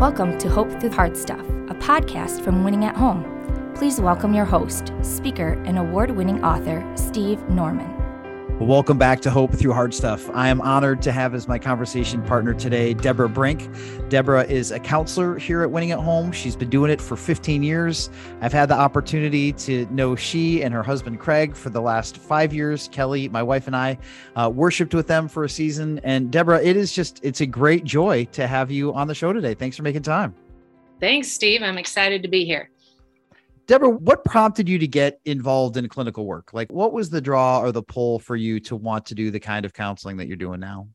Welcome to Hope Through Hard Stuff, a podcast from Winning at Home. Please welcome your host, speaker, and award winning author, Steve Norman. Welcome back to Hope Through Hard Stuff. I am honored to have as my conversation partner today Deborah Brink. Deborah is a counselor here at Winning at Home. She's been doing it for 15 years. I've had the opportunity to know she and her husband Craig for the last five years. Kelly, my wife, and I uh, worshipped with them for a season. And Deborah, it is just, it's a great joy to have you on the show today. Thanks for making time. Thanks, Steve. I'm excited to be here. Deborah, what prompted you to get involved in clinical work? Like, what was the draw or the pull for you to want to do the kind of counseling that you're doing now?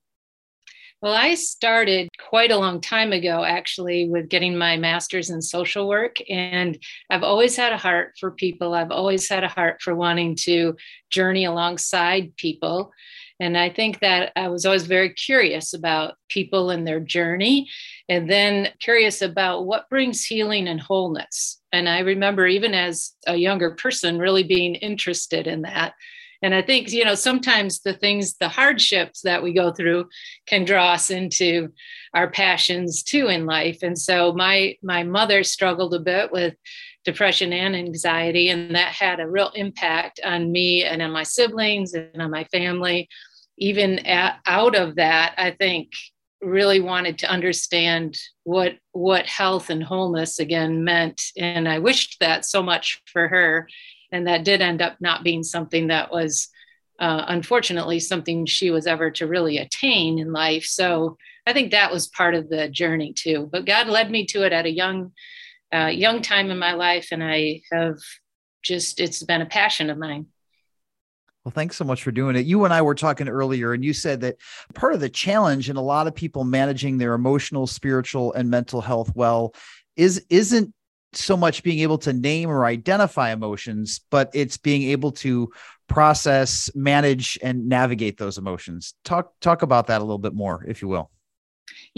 Well, I started quite a long time ago, actually, with getting my master's in social work. And I've always had a heart for people. I've always had a heart for wanting to journey alongside people. And I think that I was always very curious about people and their journey, and then curious about what brings healing and wholeness. And I remember, even as a younger person, really being interested in that. And I think, you know, sometimes the things, the hardships that we go through can draw us into our passions too in life. And so my my mother struggled a bit with depression and anxiety. And that had a real impact on me and on my siblings and on my family. Even at, out of that, I think really wanted to understand what what health and wholeness again meant. And i wished that so much for her. And that did end up not being something that was uh, unfortunately something she was ever to really attain in life. So i think that was part of the journey too. But god led me to it at a young uh, young time in my life, and I have just, it's been a passion of mine. Well, thanks so much for doing it. You and I were talking earlier, and you said that part of the challenge in a lot of people managing their emotional, spiritual, and mental health well is isn't so much being able to name or identify emotions, but it's being able to process, manage, and navigate those emotions. Talk talk about that a little bit more, if you will.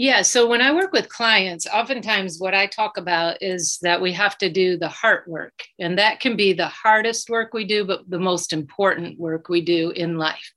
Yeah. So when I work with clients, oftentimes what I talk about is that we have to do the heart work. And that can be the hardest work we do, but the most important work we do in life.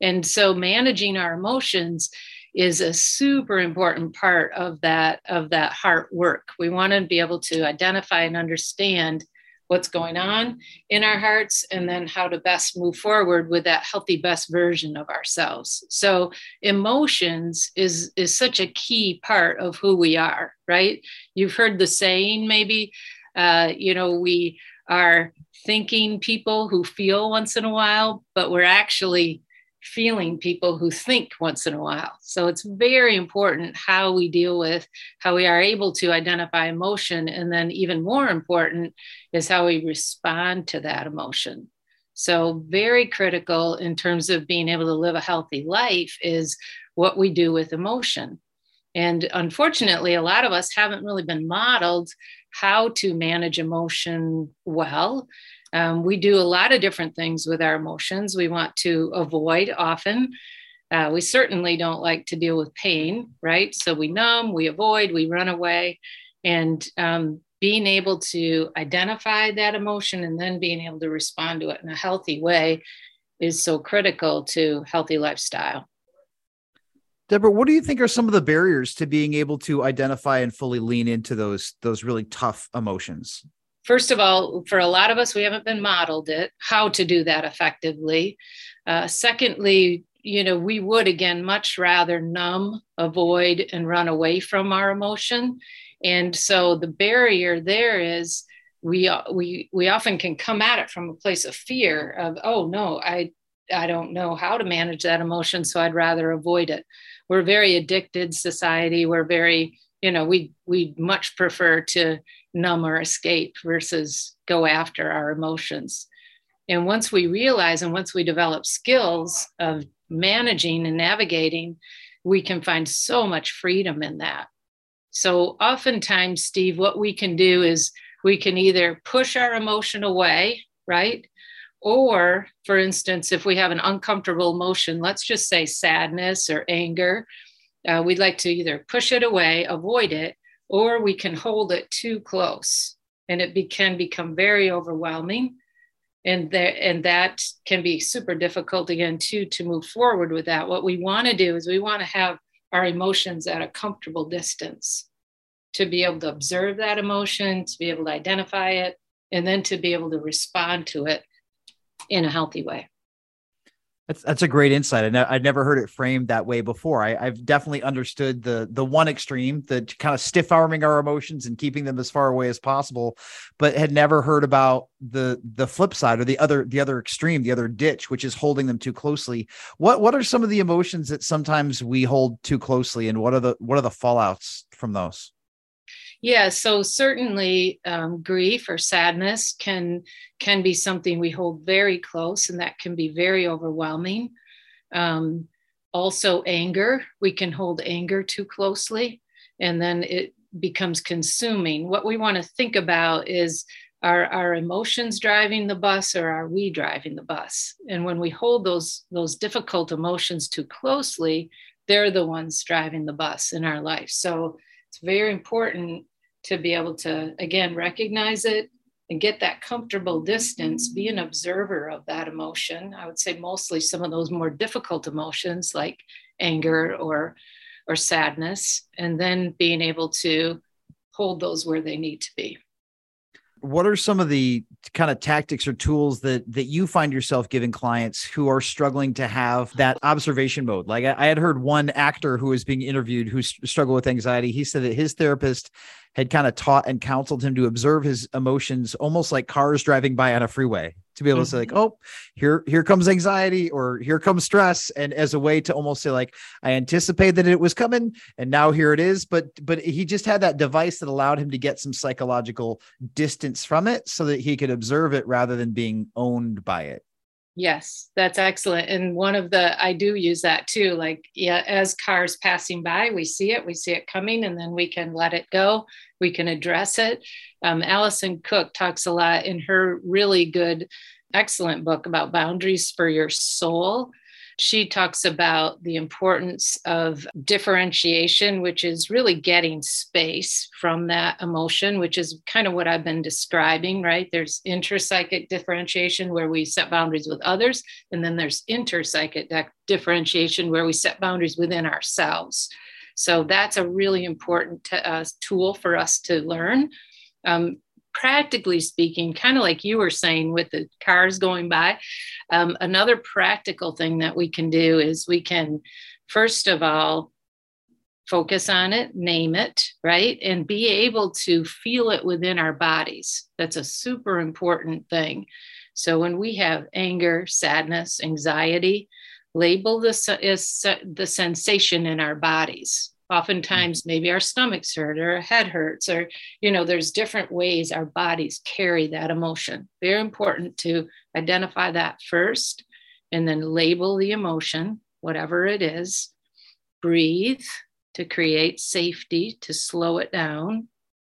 And so managing our emotions is a super important part of that of that heart work. We want to be able to identify and understand what's going on in our hearts and then how to best move forward with that healthy best version of ourselves. So emotions is is such a key part of who we are right? You've heard the saying maybe uh, you know we are thinking people who feel once in a while but we're actually feeling people who think once in a while. So it's very important how we deal with how we are able to identify emotion. And then, even more important, is how we respond to that emotion. So, very critical in terms of being able to live a healthy life is what we do with emotion. And unfortunately, a lot of us haven't really been modeled how to manage emotion well. Um, we do a lot of different things with our emotions. We want to avoid often. Uh, we certainly don't like to deal with pain, right? So we numb, we avoid, we run away. And um, being able to identify that emotion and then being able to respond to it in a healthy way is so critical to healthy lifestyle. Deborah, what do you think are some of the barriers to being able to identify and fully lean into those those really tough emotions? First of all, for a lot of us, we haven't been modeled it how to do that effectively. Uh, secondly, you know, we would again much rather numb, avoid, and run away from our emotion. And so the barrier there is we we we often can come at it from a place of fear of oh no I I don't know how to manage that emotion so I'd rather avoid it. We're very addicted society. We're very you know we we much prefer to numb or escape versus go after our emotions. And once we realize and once we develop skills of managing and navigating, we can find so much freedom in that. So, oftentimes, Steve, what we can do is we can either push our emotion away, right? Or, for instance, if we have an uncomfortable emotion, let's just say sadness or anger, uh, we'd like to either push it away, avoid it, or we can hold it too close and it be, can become very overwhelming and there and that can be super difficult again too to move forward with that what we want to do is we want to have our emotions at a comfortable distance to be able to observe that emotion, to be able to identify it, and then to be able to respond to it in a healthy way. That's that's a great insight. I I'd never heard it framed that way before. I, have definitely understood the the one extreme, the kind of stiff arming our emotions and keeping them as far away as possible, but had never heard about the the flip side or the other the other extreme, the other ditch, which is holding them too closely. What what are some of the emotions that sometimes we hold too closely, and what are the what are the fallouts from those? Yeah, so certainly um, grief or sadness can can be something we hold very close, and that can be very overwhelming. Um, also, anger we can hold anger too closely, and then it becomes consuming. What we want to think about is are our emotions driving the bus or are we driving the bus and when we hold those those difficult emotions too closely they're the ones driving the bus in our life so it's very important to be able to, again, recognize it and get that comfortable distance, be an observer of that emotion. I would say mostly some of those more difficult emotions like anger or or sadness, and then being able to hold those where they need to be what are some of the kind of tactics or tools that that you find yourself giving clients who are struggling to have that observation mode? Like i, I had heard one actor who was being interviewed who struggled with anxiety. He said that his therapist had kind of taught and counseled him to observe his emotions almost like cars driving by on a freeway to be able to say like mm-hmm. oh here here comes anxiety or here comes stress and as a way to almost say like i anticipated that it was coming and now here it is but but he just had that device that allowed him to get some psychological distance from it so that he could observe it rather than being owned by it Yes, that's excellent. And one of the, I do use that too. Like, yeah, as cars passing by, we see it, we see it coming, and then we can let it go. We can address it. Um, Alison Cook talks a lot in her really good, excellent book about boundaries for your soul she talks about the importance of differentiation, which is really getting space from that emotion, which is kind of what I've been describing, right? There's interpsychic differentiation where we set boundaries with others, and then there's intrapsychic differentiation where we set boundaries within ourselves. So that's a really important t- uh, tool for us to learn. Um, practically speaking, kind of like you were saying with the cars going by, um, another practical thing that we can do is we can, first of all, focus on it, name it, right? And be able to feel it within our bodies. That's a super important thing. So when we have anger, sadness, anxiety, label the, is the sensation in our bodies oftentimes maybe our stomachs hurt or our head hurts or you know there's different ways our bodies carry that emotion. Very important to identify that first and then label the emotion whatever it is. Breathe to create safety to slow it down.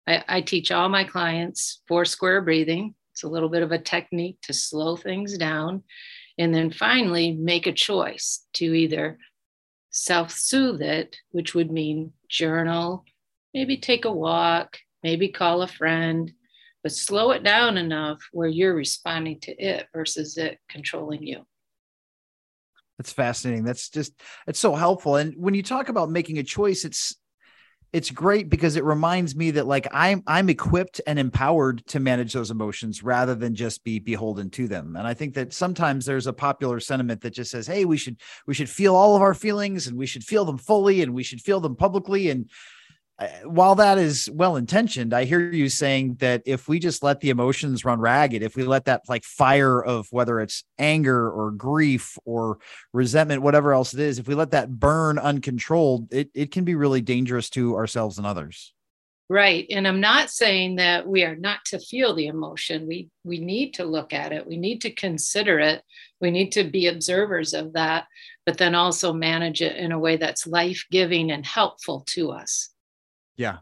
I, I teach all my clients four square breathing. It's a little bit of a technique to slow things down. And then finally make a choice to either self soothe it, which would mean journal, maybe take a walk, maybe call a friend, but slow it down enough where you're responding to it versus it controlling you. That's fascinating. That's just, it's so helpful. And when you talk about making a choice, it's, it's great because it reminds me that like I'm I'm equipped and empowered to manage those emotions rather than just be beholden to them. And I think that sometimes there's a popular sentiment that just says, "Hey, we should we should feel all of our feelings and we should feel them fully and we should feel them publicly." And while that is well intentioned, I hear you saying that if we just let the emotions run ragged, if we let that like fire of whether it's anger or grief or resentment, whatever else it is, if we let that burn uncontrolled, it, it can be really dangerous to ourselves and others. Right. And I'm not saying that we are not to feel the emotion. We we need to look at it. We need to consider it. We need to be observers of that, but then also manage it in a way that's life-giving and helpful to us. Yeah.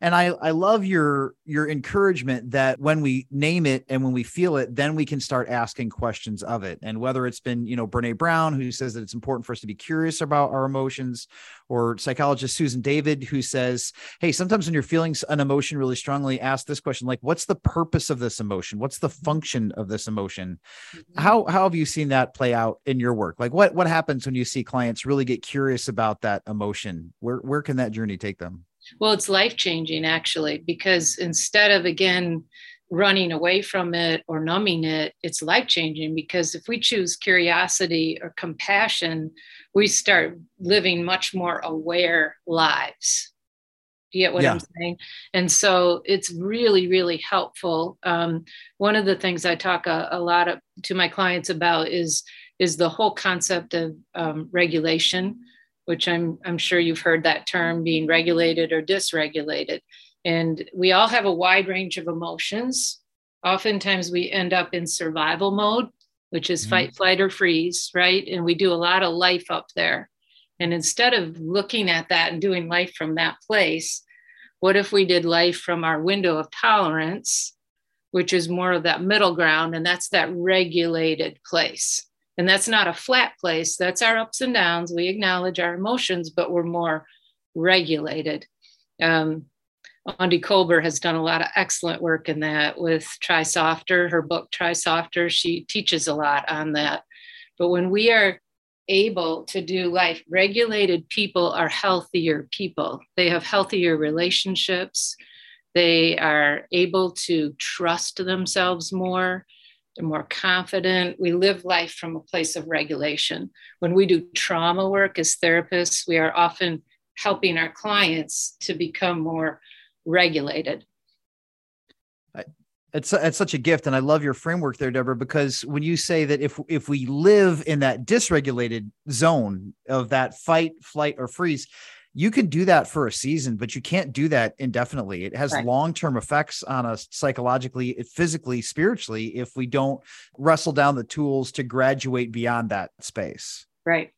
And I, I love your your encouragement that when we name it and when we feel it, then we can start asking questions of it. And whether it's been, you know, Brene Brown, who says that it's important for us to be curious about our emotions, or psychologist Susan David, who says, Hey, sometimes when you're feeling an emotion really strongly, ask this question like, what's the purpose of this emotion? What's the function of this emotion? Mm-hmm. How how have you seen that play out in your work? Like what what happens when you see clients really get curious about that emotion? Where where can that journey take them? Well, it's life changing actually, because instead of again running away from it or numbing it, it's life changing because if we choose curiosity or compassion, we start living much more aware lives. Do you get what yeah. I'm saying? And so it's really, really helpful. Um, one of the things I talk a, a lot of, to my clients about is is the whole concept of um, regulation, which I'm I'm sure you've heard that term being regulated or dysregulated. And we all have a wide range of emotions. Oftentimes we end up in survival mode, which is mm-hmm. fight, flight, or freeze, right? And we do a lot of life up there. And instead of looking at that and doing life from that place, what if we did life from our window of tolerance, which is more of that middle ground, and that's that regulated place? And that's not a flat place, that's our ups and downs. We acknowledge our emotions, but we're more regulated. Um, Aundi Kolber has done a lot of excellent work in that with Try Softer, her book Try Softer. She teaches a lot on that. But when we are able to do life, regulated people are healthier people. They have healthier relationships. They are able to trust themselves more. More confident. We live life from a place of regulation. When we do trauma work as therapists, we are often helping our clients to become more regulated. It's, it's such a gift and i love your framework there deborah because when you say that if if we live in that dysregulated zone of that fight flight or freeze you can do that for a season but you can't do that indefinitely it has right. long-term effects on us psychologically physically spiritually if we don't wrestle down the tools to graduate beyond that space right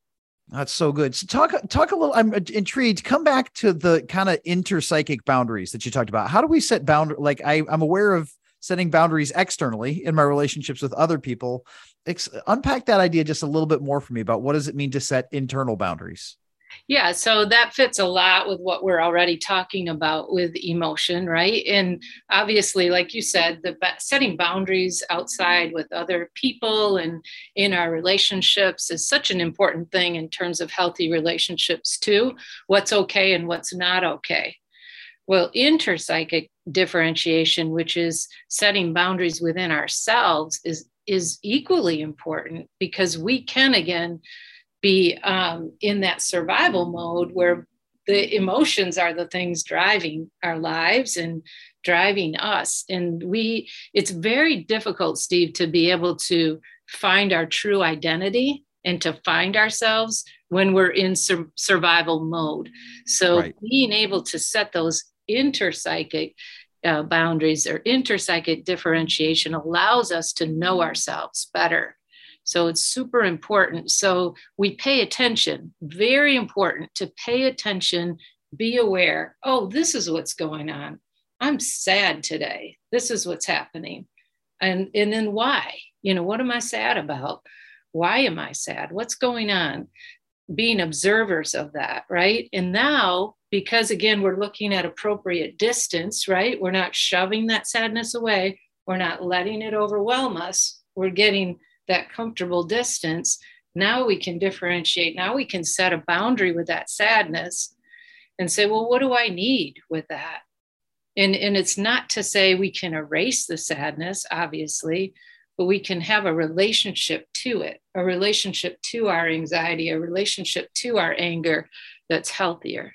that's so good. So talk talk a little. I'm uh, intrigued. Come back to the kind of intrapsychic boundaries that you talked about. How do we set bound? Like I, I'm aware of setting boundaries externally in my relationships with other people. Ex- unpack that idea just a little bit more for me about what does it mean to set internal boundaries. Yeah, so that fits a lot with what we're already talking about with emotion, right? And obviously, like you said, the setting boundaries outside with other people and in our relationships is such an important thing in terms of healthy relationships too. What's okay and what's not okay. Well, intrapsychic differentiation, which is setting boundaries within ourselves, is is equally important because we can again be um, in that survival mode where the emotions are the things driving our lives and driving us. And we it's very difficult steve to be able to find our true identity and to find ourselves when we're in sur- survival mode. So right. being able to set those intrapsychic uh, boundaries or intrapsychic differentiation allows us to know ourselves better so it's super important. So we pay attention, very important to pay attention, be aware. Oh, this is what's going on. I'm sad today. This is what's happening. And, and then why? You know, what am I sad about? Why am I sad? What's going on? Being observers of that, right? And now, because again, we're looking at appropriate distance, right? We're not shoving that sadness away. We're not letting it overwhelm us. We're getting that comfortable distance, now we can differentiate. Now we can set a boundary with that sadness and say, well, what do I need with that? And, and it's not to say we can erase the sadness, obviously, but we can have a relationship to it, a relationship to our anxiety, a relationship to our anger that's healthier.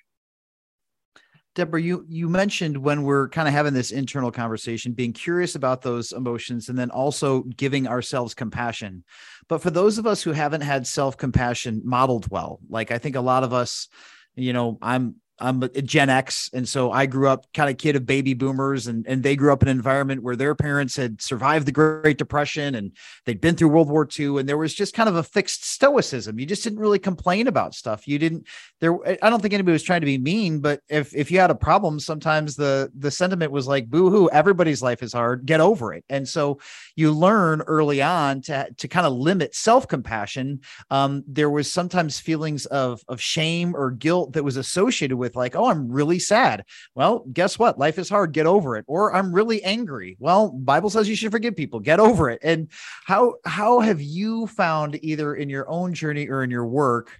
Deborah, you you mentioned when we're kind of having this internal conversation, being curious about those emotions, and then also giving ourselves compassion. But for those of us who haven't had self compassion modeled well, like I think a lot of us, you know, I'm I'm a Gen X, and so I grew up kind of kid of baby boomers, and and they grew up in an environment where their parents had survived the Great Depression and they'd been through World War II, and there was just kind of a fixed stoicism. You just didn't really complain about stuff. You didn't there. I don't think anybody was trying to be mean, but if if you had a problem, sometimes the the sentiment was like, "Boo hoo! Everybody's life is hard. Get over it." And so you learn early on to to kind of limit self compassion. Um, there was sometimes feelings of of shame or guilt that was associated with with like, oh, I'm really sad. Well, guess what? Life is hard. Get over it. Or I'm really angry. Well, Bible says you should forgive people. Get over it. And how how have you found either in your own journey or in your work,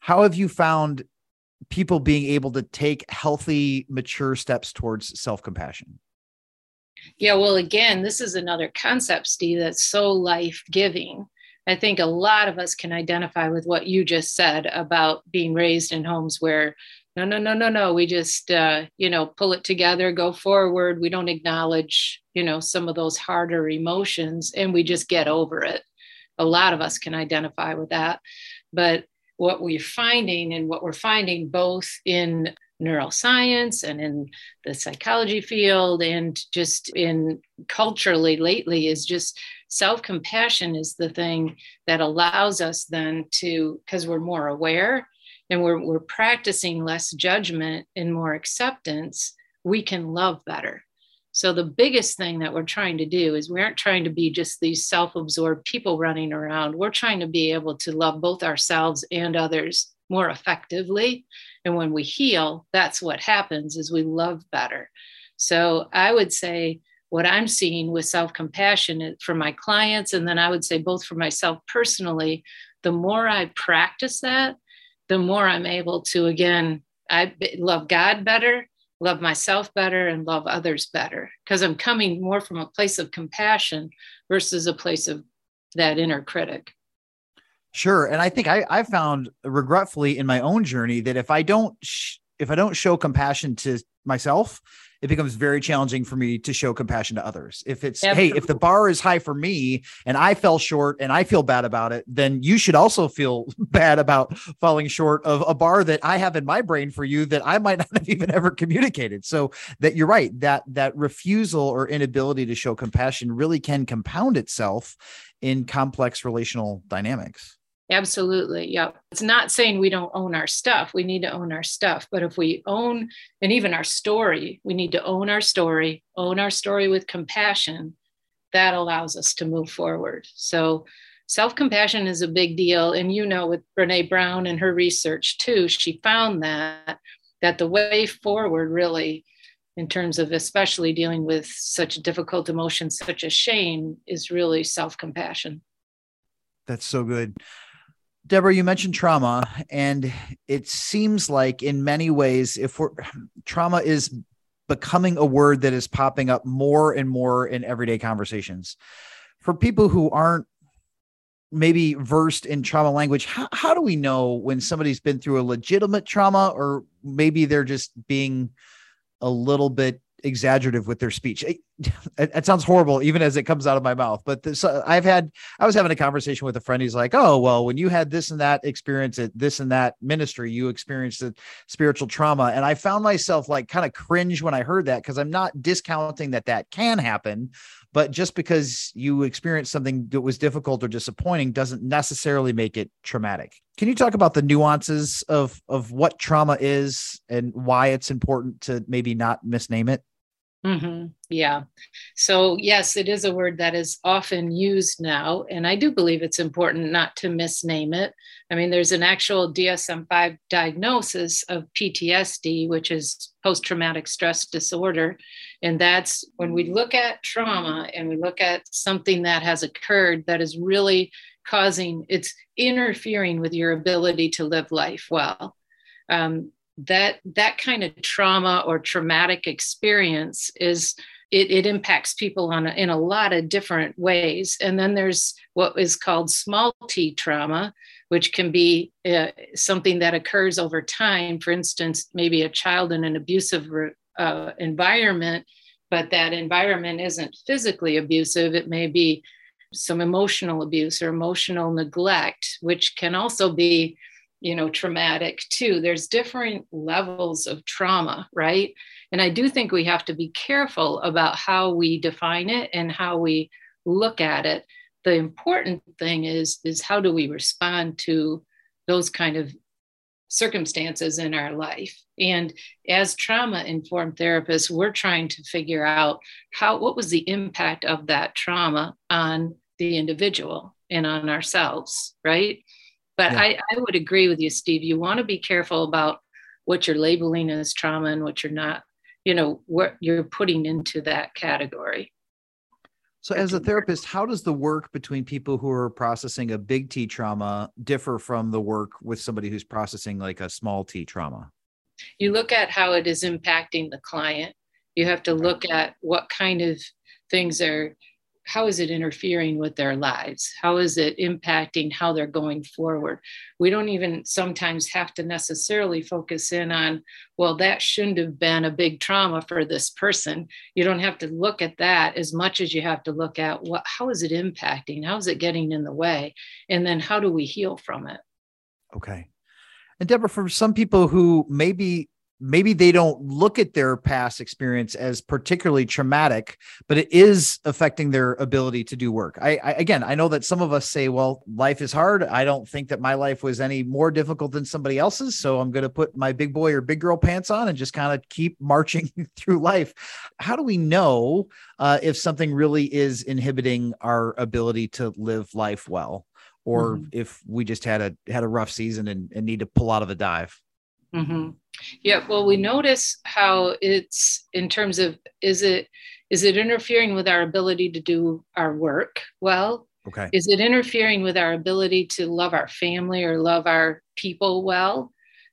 how have you found people being able to take healthy, mature steps towards self compassion? Yeah, well, again, this is another concept, Steve, that's so life giving. I think a lot of us can identify with what you just said about being raised in homes where no, no, no, no, no, we just, uh, you know, pull it together, go forward. We don't acknowledge, you know, some of those harder emotions and we just get over it. A lot of us can identify with that. But what we're finding and what we're finding both in neuroscience and in the psychology field and just in culturally lately is just self compassion is the thing that allows us then to, because we're more aware and we're, we're practicing less judgment and more acceptance, we can love better. So, the biggest thing that we're trying to do is we aren't trying to be just these self absorbed people running around. We're trying to be able to love both ourselves and others more effectively and when we heal that's what happens is we love better so i would say what i'm seeing with self-compassion for my clients and then i would say both for myself personally the more i practice that the more i'm able to again i love god better love myself better and love others better. Because i'm coming more from a place of compassion versus a place of that inner critic. Sure, and I think I I found regretfully in my own journey that if I don't sh- if I don't show compassion to myself, it becomes very challenging for me to show compassion to others. If it's Absolutely. hey, if the bar is high for me and I fell short and I feel bad about it, then you should also feel bad about falling short of a bar that I have in my brain for you that I might not have even ever communicated. So that you're right, that that refusal or inability to show compassion really can compound itself in complex relational dynamics. Absolutely. Yeah. It's not saying we don't own our stuff. We need to own our stuff. But if we own, and even our story, we need to own our story, own our story with compassion. That allows us to move forward. So, self compassion is a big deal. And you know, with Brene Brown and her research too, she found that that the way forward really in terms of especially dealing with such difficult emotions such as shame is really self-compassion that's so good Deborah, you mentioned trauma, and it seems like in many ways, if we're trauma is becoming a word that is popping up more and more in everyday conversations. For people who aren't maybe versed in trauma language, how, how do we know when somebody's been through a legitimate trauma or maybe they're just being a little bit exaggerative with their speech. It, it, sounds horrible even as it comes out of my mouth. But this, uh, I've had, I was having a conversation with a friend. He's like, "Oh, well, when you had this and that experience at this and that ministry, you experienced the spiritual trauma." And I found myself like kind of cringe when I heard that because I'm not discounting that that can happen, but just because you experienced something that was difficult or disappointing doesn't necessarily make it traumatic. Can you talk about the nuances of of what trauma is and why it's important to maybe not misname it? Mm-hmm. Yeah. So, yes, it is a word that is often used now. And I do believe it's important not to misname it. I mean, there's an actual DSM 5 diagnosis of PTSD, which is post traumatic stress disorder. And that's when we look at trauma and we look at something that has occurred that is really causing, it's interfering with your ability to live life well. Um, that that kind of trauma or traumatic experience is it, it impacts people on a, in a lot of different ways. And then there's what is called small t trauma which can be uh, something that occurs over time. For instance maybe a child in an abusive uh, environment but that environment isn't physically abusive. It may be some emotional abuse or emotional neglect which can also be you know traumatic too. There's different levels of trauma right? And i do think we have to be careful about how we define it and how we look at it. The important thing is is how do we respond to those kind of circumstances in our life? And as trauma informed therapists we're trying to figure out how what was the impact of that trauma on the individual and on ourselves right but yeah. I, I would agree with you, Steve. You want to be careful about what you're labeling as trauma and what you're not, you know, what you're putting into that category. So, as a therapist, how does the work between people who are processing a big T trauma differ from the work with somebody who's processing like a small T trauma? You look at how it is impacting the client. You have to look at what kind of things are how is it interfering with their lives? How is it impacting how they're going forward? We don't even sometimes have to necessarily focus in on well that shouldn't have been a big trauma for this person. You don't have to look at that as much as you have to look at what how is it impacting? How is it getting in the way? And then how do we heal from it? Okay. And deborah for some people who maybe maybe they don't look at their past experience as particularly traumatic but it is affecting their ability to do work I, I, again i know that some of us say well life is hard i don't think that my life was any more difficult than somebody else's so i'm going to put my big boy or big girl pants on and just kind of keep marching through life how do we know uh, if something really is inhibiting our ability to live life well or mm-hmm. if we just had a had a rough season and, and need to pull out of the dive mm-hmm. Yeah, well, we notice how it's in terms of is it is it interfering with our ability to do our work well? Okay. Is it interfering with our ability to love our family or love our people well?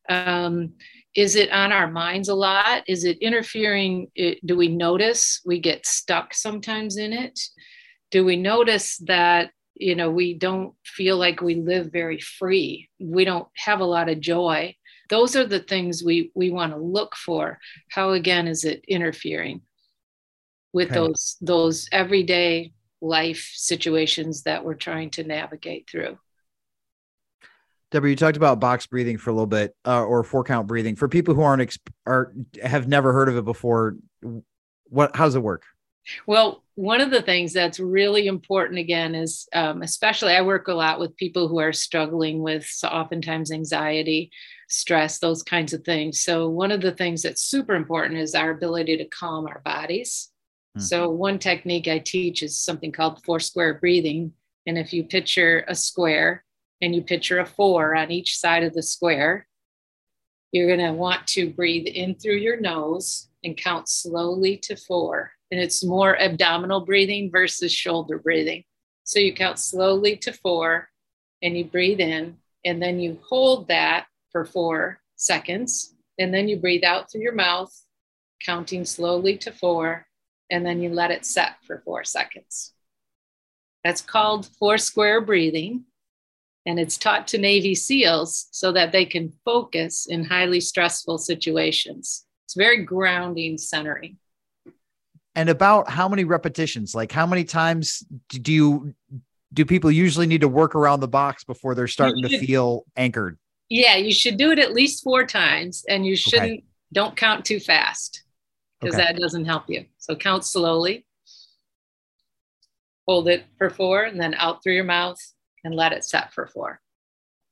Um, is it on our minds a lot? Is it interfering? It, do we notice we get stuck sometimes in it? Do we notice that you know we don't feel like we live very free? We don't have a lot of joy those are the things we we want to look for how again is it interfering with okay. those those everyday life situations that we're trying to navigate through Deborah, you talked about box breathing for a little bit, uh, or four count breathing. For people who aren't exp- are have never heard of it before, what how does it work? Well, one of the things that's really important again is, um, especially I work a lot with people who are struggling with oftentimes anxiety, stress, those kinds of things. So, one of the things that's super important is our ability to calm our bodies. Mm-hmm. So, one technique I teach is something called four square breathing. And if you picture a square and you picture a four on each side of the square, you're going to want to breathe in through your nose and count slowly to four and it's more abdominal breathing versus shoulder breathing. So you count slowly to four and you breathe in, and then you hold that for four seconds, and then you breathe out through your mouth, counting slowly to four, and then you let it set for four seconds. That's called four square breathing. And it's taught to Navy SEALs so that they can focus in highly stressful situations. It's very grounding, centering and about how many repetitions like how many times do you do people usually need to work around the box before they're starting to feel anchored yeah you should do it at least four times and you shouldn't okay. don't count too fast because okay. that doesn't help you so count slowly hold it for four and then out through your mouth and let it set for four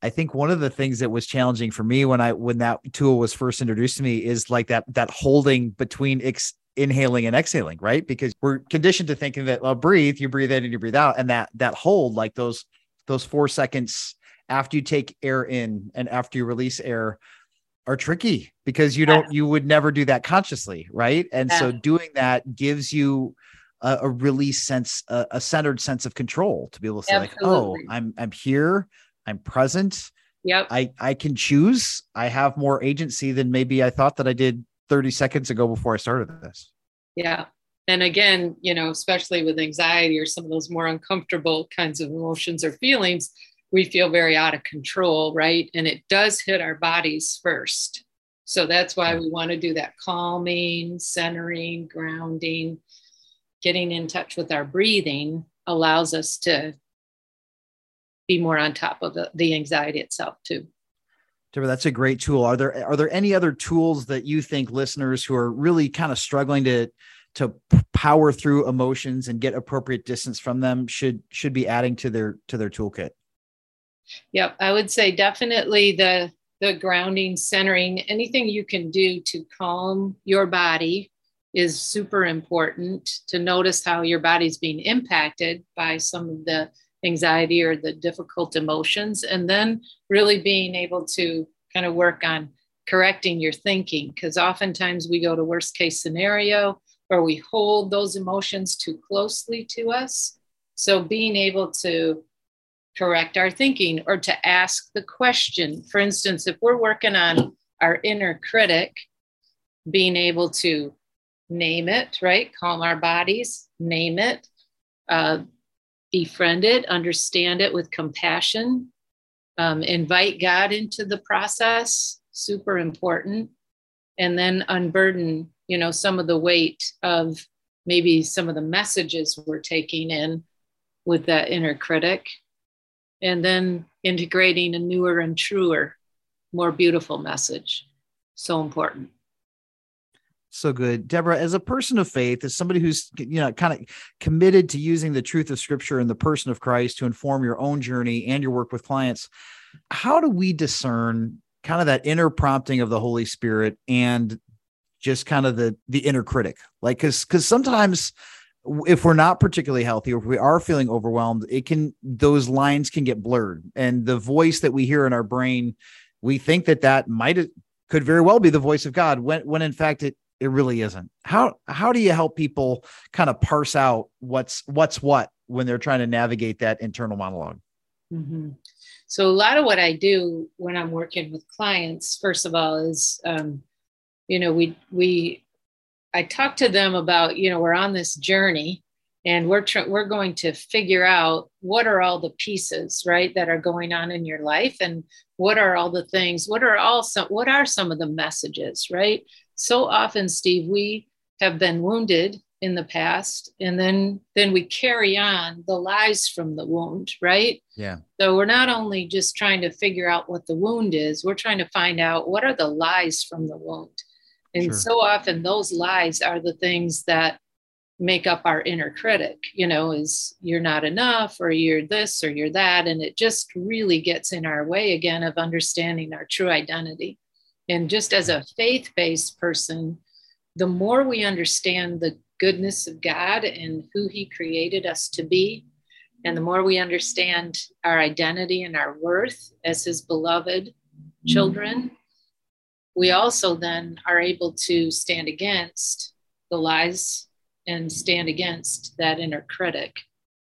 I think one of the things that was challenging for me when I when that tool was first introduced to me is like that that holding between ex, inhaling and exhaling, right? Because we're conditioned to thinking that well, breathe, you breathe in and you breathe out, and that that hold, like those those four seconds after you take air in and after you release air, are tricky because you don't you would never do that consciously, right? And yeah. so doing that gives you a, a really sense a, a, centered sense of control to be able to say Absolutely. like, oh, I'm I'm here, I'm present. Yep. I I can choose. I have more agency than maybe I thought that I did 30 seconds ago before I started this. Yeah. And again, you know, especially with anxiety or some of those more uncomfortable kinds of emotions or feelings, we feel very out of control, right? And it does hit our bodies first. So that's why we want to do that calming, centering, grounding, getting in touch with our breathing allows us to be more on top of the, the anxiety itself, too. Deborah, that's a great tool. Are there are there any other tools that you think listeners who are really kind of struggling to to power through emotions and get appropriate distance from them should should be adding to their to their toolkit? Yep, I would say definitely the the grounding, centering, anything you can do to calm your body is super important to notice how your body's being impacted by some of the anxiety or the difficult emotions, and then really being able to kind of work on correcting your thinking. Because oftentimes we go to worst case scenario, or we hold those emotions too closely to us. So being able to correct our thinking or to ask the question, for instance, if we're working on our inner critic, being able to name it, right? Calm our bodies, name it, uh, befriend it, understand it with compassion, um, invite God into the process, super important, and then unburden, you know, some of the weight of maybe some of the messages we're taking in with that inner critic, and then integrating a newer and truer, more beautiful message. So important. So good. Deborah as a person of faith as somebody who's you know kind of committed to using the truth of scripture and the person of christ to inform your own journey and your work with clients how do we discern kind of that inner prompting of the holy spirit and just kind of the the inner critic? Like because because sometimes if we're not particularly healthy or if we are feeling overwhelmed it can those lines can get blurred and the voice that we hear in our brain we think that that might could very well be the voice of god when when in fact it it really isn't. How how do you help people kind of parse out what's what's what when they're trying to navigate that internal monolog mm-hmm. So a lot of what I do when I'm working with clients, first of all, is um, you know we we I talk to them about you know we're on this journey and we're tr- we're going to figure out what are all the pieces right that are going on in your life and what are all the things what are all some what are some of the messages right? So often steve we have been wounded in the past and then then we carry on the lies from the wound right? Yeah. So we're not only just trying to figure out what the wound is we're trying to find out what are the lies from the wound and sure. so often those lies are the things that make up our inner critic you know is you're not enough or you're this or you're that. And it just really gets in our way again of understanding our true identity. And just as a faith based person, the more we understand the goodness of God and who He created us to be, and the more we understand our identity and our worth as His beloved mm-hmm. children, we also then are able to stand against the lies and stand against that inner critic.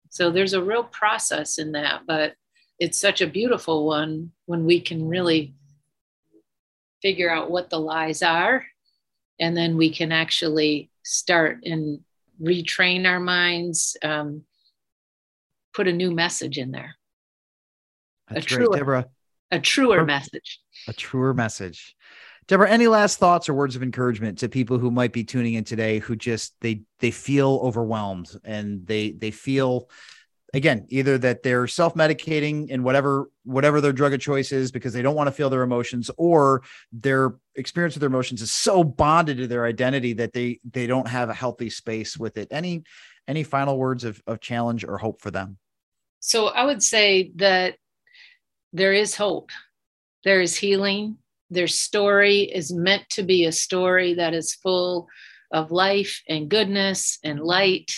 So there's a real process in that, but it's such a beautiful one when we can really figure out what the lies are and then we can actually start and retrain our minds um, put a new message in there That's a truer, Deborah. A truer message. A truer message. Deborah, any last thoughts or words of encouragement to people who might be tuning in today who just they they feel overwhelmed and they they feel again either that they're self-medicating in whatever whatever their drug of choice is because they don't want to feel their emotions or their experience with their emotions is so bonded to their identity that they they don't have a healthy space with it. Any any final words of, of challenge or hope for them? So i would say that there is hope. There is healing their story is meant to be a story that is full of life and goodness and light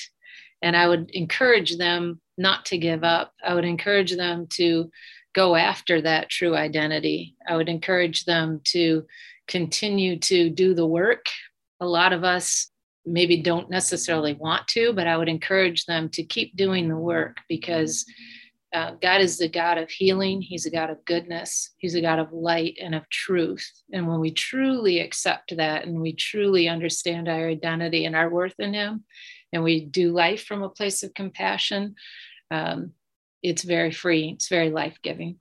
and i would encourage them not to give up. I would encourage them to go after that true identity. I would encourage them to continue to do the work. A lot of us maybe don't necessarily want to, but I would encourage them to keep doing the work because uh, God is the God of healing. He's a God of goodness. He's a God of light and of truth. And when we truly accept that and we truly understand our identity and our worth in Him, and we do life from a place of compassion, um, it's very free. It's very life giving.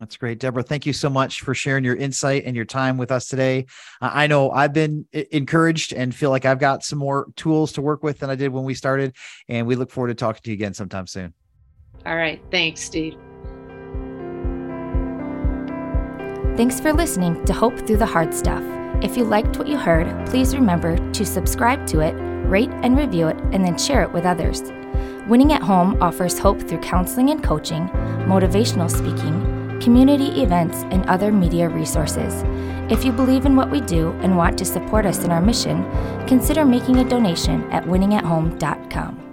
That's great, Deborah. Thank you so much for sharing your insight and your time with us today. I know I've been encouraged and feel like I've got some more tools to work with than I did when we started. And we look forward to talking to you again sometime soon. All right. Thanks, Steve. Thanks for listening to Hope Through the Hard Stuff. If you liked what you heard, please remember to subscribe to it, rate and review it, and then share it with others. Winning at Home offers hope through counseling and coaching, motivational speaking, community events, and other media resources. If you believe in what we do and want to support us in our mission, consider making a donation at winningathome.com.